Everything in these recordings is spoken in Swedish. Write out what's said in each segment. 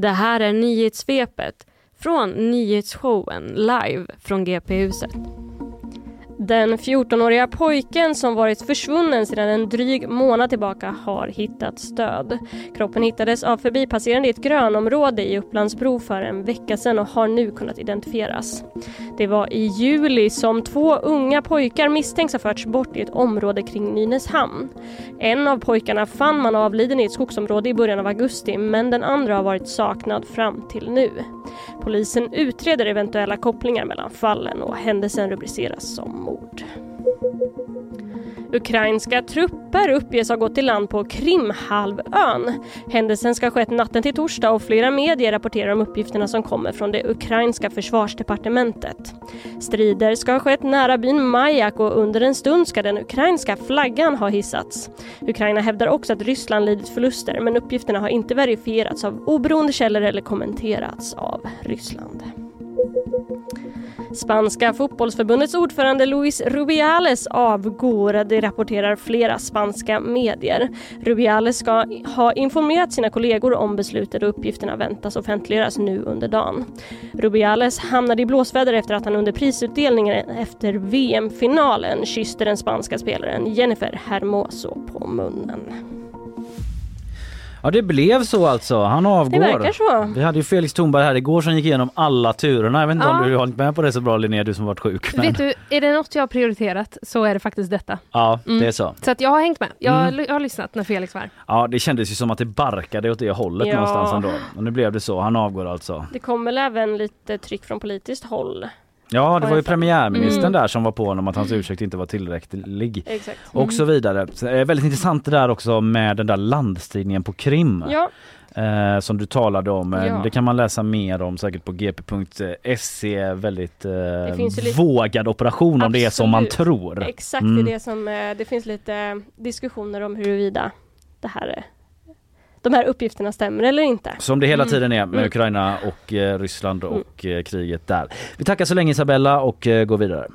Det här är nyhetssvepet från nyhetsshowen live från GP-huset. Den 14-åriga pojken som varit försvunnen sedan en dryg månad tillbaka har hittats död. Kroppen hittades av förbipasserande i ett grönområde i Upplandsbro för en vecka sedan och har nu kunnat identifieras. Det var i juli som två unga pojkar misstänks ha förts bort i ett område kring Nynäshamn. En av pojkarna fann man avliden i ett skogsområde i början av augusti men den andra har varit saknad fram till nu. Polisen utreder eventuella kopplingar mellan fallen och händelsen rubriceras som mord. Ukrainska trupper uppges ha gått i land på Krimhalvön. Händelsen ska ha skett natten till torsdag och flera medier rapporterar om uppgifterna som kommer från det ukrainska försvarsdepartementet. Strider ska ha skett nära byn Majak och under en stund ska den ukrainska flaggan ha hissats. Ukraina hävdar också att Ryssland lidit förluster men uppgifterna har inte verifierats av oberoende källor eller kommenterats av Ryssland. Spanska fotbollsförbundets ordförande Luis Rubiales avgår, det rapporterar flera spanska medier. Rubiales ska ha informerat sina kollegor om beslutet och uppgifterna väntas offentliggöras nu under dagen. Rubiales hamnade i blåsväder efter att han under prisutdelningen efter VM-finalen kysste den spanska spelaren Jennifer Hermoso på munnen. Ja det blev så alltså, han avgår. Det verkar så. Vi hade ju Felix Thornberg här igår som gick igenom alla turerna. Jag vet inte Ja. om du har hållit med på det så bra Linnea, du som varit sjuk. Men... Vet du, är det något jag har prioriterat så är det faktiskt detta. Ja det Mm. är så. Så att jag har hängt med. Jag, har- Mm. jag har lyssnat när Felix var. Ja det kändes ju som att det barkade åt det hållet Ja. någonstans ändå. Och nu blev det så, han avgår alltså. Det kom väl även lite tryck från politiskt håll. Ja det var ju premiärministern Mm. där som var på honom att hans ursäkt inte var tillräcklig. Exakt. Och så vidare. Så det är väldigt intressant det där också med den där landstidningen på Krim. Ja, Eh, som du talade om. Eh, Ja. Det kan man läsa mer om säkert på gp.se. Väldigt eh, lite- vågad operation om det är som man Absolut. tror. exakt Mm. det som, eh, det finns lite diskussioner om huruvida det här är, de här uppgifterna stämmer eller inte. Som det hela tiden är med Mm. Ukraina och eh, Ryssland och eh, kriget där. Vi tackar så länge Isabella och eh, går vidare.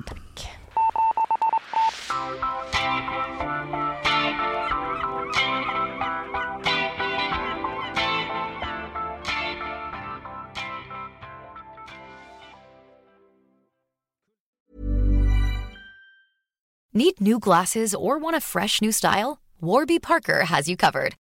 Need new glasses or want a fresh new style? Warby Parker has you covered.